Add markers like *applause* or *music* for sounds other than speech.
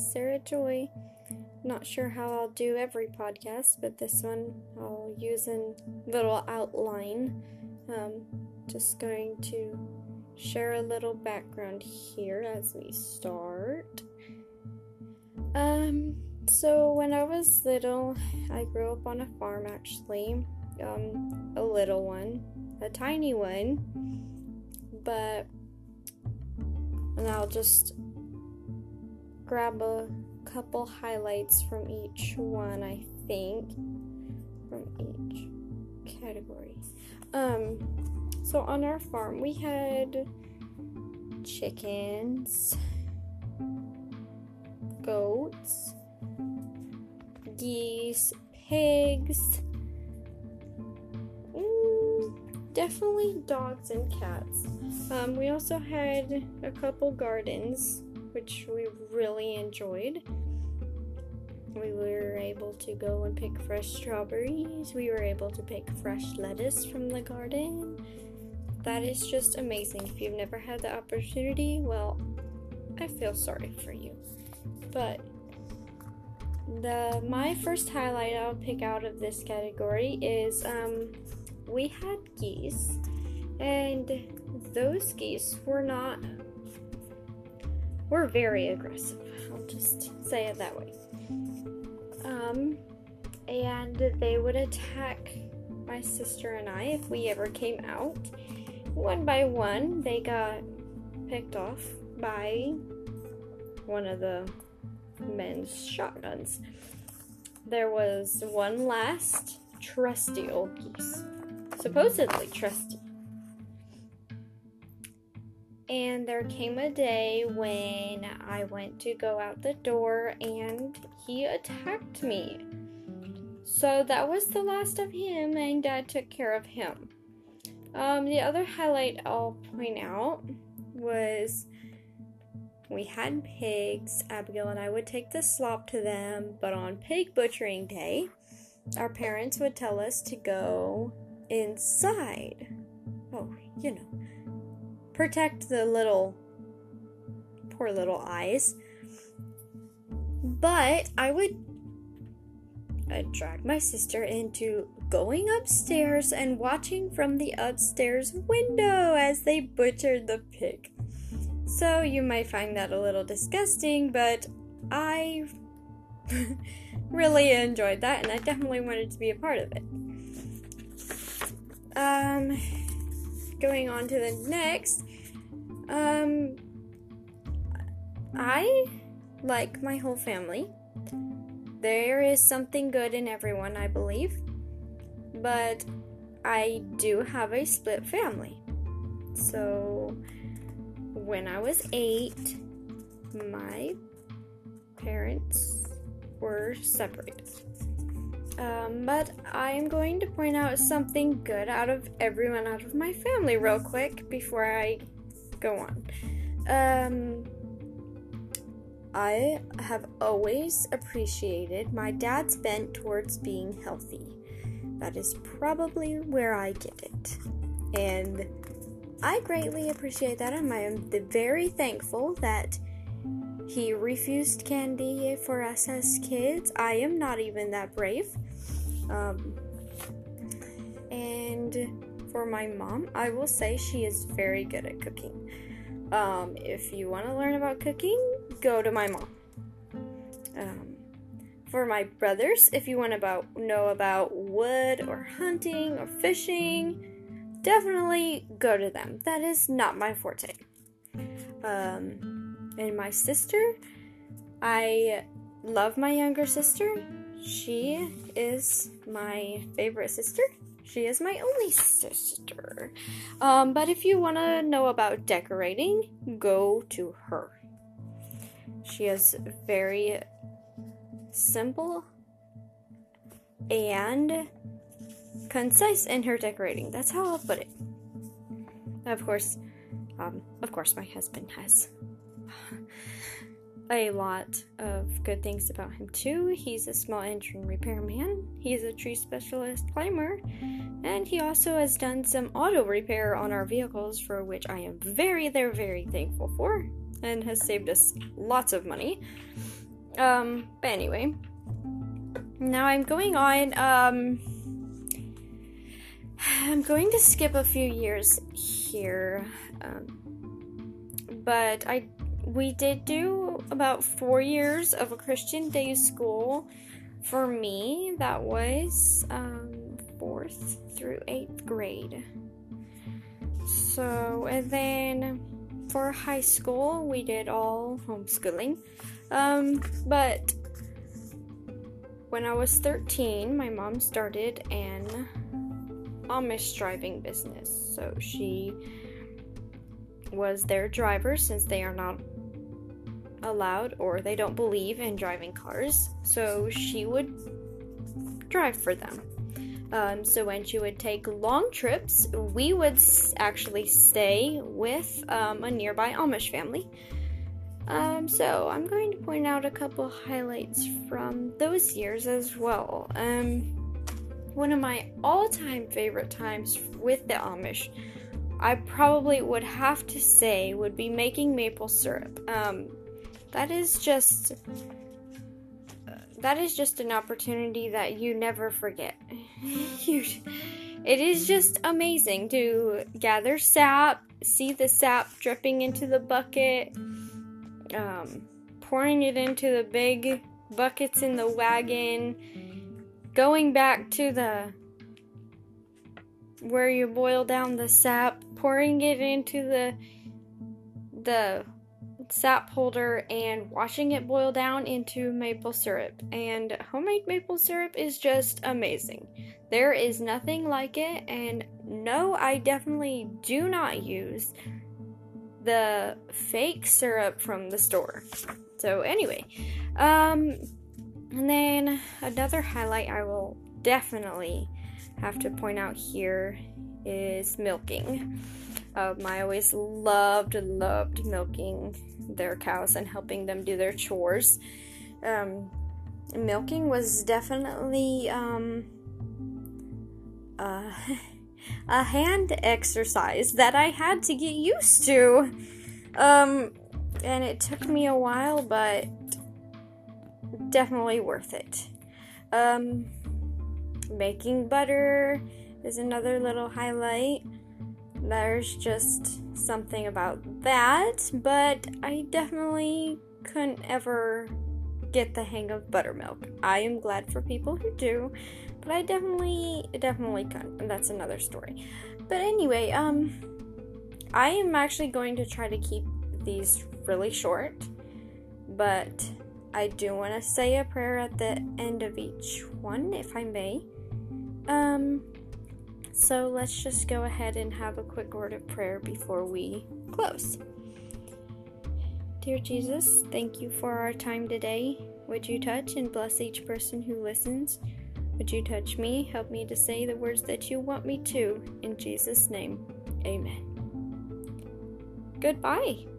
Sarah Joy. Not sure how I'll do every podcast, but this one I'll use a little outline. Um, just going to share a little background here as we start. Um, so when I was little, I grew up on a farm actually. Um, a little one, a tiny one, but and I'll just grab a couple highlights from each one, I think, from each category. Um, so on our farm, we had chickens, goats, geese, pigs, mm, definitely dogs and cats. Um, we also had a couple gardens, which we really enjoyed. We were able to go and pick fresh strawberries. We were able to pick fresh lettuce from the garden. That is just amazing. If you've never had the opportunity, well, I feel sorry for you. But the my first highlight I'll pick out of this category is um, we had geese, and those geese were not were very aggressive. I'll just say it that way. Um, and they would attack my sister and I if we ever came out. One by one, they got picked off by one of the men's shotguns. There was one last trusty old geese, supposedly trusty. And there came a day when I went to go out the door and he attacked me. So that was the last of him, and Dad took care of him. Um, the other highlight I'll point out was we had pigs. Abigail and I would take the slop to them, but on pig butchering day, our parents would tell us to go inside. Oh, you know, protect the little poor little eyes. But I would I'd drag my sister into going upstairs and watching from the upstairs window as they butchered the pig. So you might find that a little disgusting, but I *laughs* really enjoyed that and I definitely wanted to be a part of it. Um going on to the next um, I like my whole family. There is something good in everyone, I believe. But I do have a split family. So when I was eight, my parents were separated. Um, but I'm going to point out something good out of everyone out of my family real quick before I go on. Um, I have always appreciated my dad's bent towards being healthy. That is probably where I get it. And I greatly appreciate that. And I am the very thankful that he refused candy for us as kids. I am not even that brave. Um, and for my mom, I will say she is very good at cooking. Um, if you want to learn about cooking, go to my mom. Um, for my brothers, if you want to know about wood or hunting or fishing, definitely go to them. That is not my forte. Um, and my sister, I love my younger sister. She is my favorite sister. She is my only sister. Um, but if you want to know about decorating, go to her. She is very simple and concise in her decorating. That's how I'll put it. Of course, um, of course, my husband has a lot of good things about him too. He's a small engine repairman, he's a tree specialist climber, and he also has done some auto repair on our vehicles, for which I am very, very, very thankful for, and has saved us lots of money. Um, but anyway, now I'm going on. Um, I'm going to skip a few years here, um, but I we did do about four years of a Christian day school. For me, that was um, fourth through eighth grade. So, and then for high school, we did all homeschooling. Um, but when I was 13, my mom started an Amish driving business. So she was their driver since they are not allowed or they don't believe in driving cars. So she would drive for them. Um, so when she would take long trips, we would actually stay with um, a nearby Amish family. Um, so I'm going to point out a couple highlights from those years as well. Um, one of my all-time favorite times with the Amish, I probably would have to say, would be making maple syrup. That is just that is just an opportunity that you never forget. *laughs* you, it is just amazing to gather sap, see the sap dripping into the bucket, um, pouring it into the big buckets in the wagon, going back to the where you boil down the sap, pouring it into the the sap holder and watching it boil down into maple syrup. And homemade maple syrup is just amazing. There is nothing like it, and no, I definitely do not use the fake syrup from the store. So, anyway, um, and then another highlight I will definitely have to point out here is milking. Um, I always loved, loved milking their cows and helping them do their chores. Um, milking was definitely um, uh, *laughs* a hand exercise that I had to get used to. Um, and it took me a while, but definitely worth it. Um, making butter is another little highlight. There's just something about that, but I definitely couldn't ever get the hang of buttermilk. I am glad for people who do, but I definitely definitely couldn't. And that's another story. But anyway, um I am actually going to try to keep these really short, but I do want to say a prayer at the end of each one if I may. Um so let's just go ahead and have a quick word of prayer before we close. Dear Jesus, thank you for our time today. Would you touch and bless each person who listens? Would you touch me? Help me to say the words that you want me to. In Jesus' name, amen. Goodbye.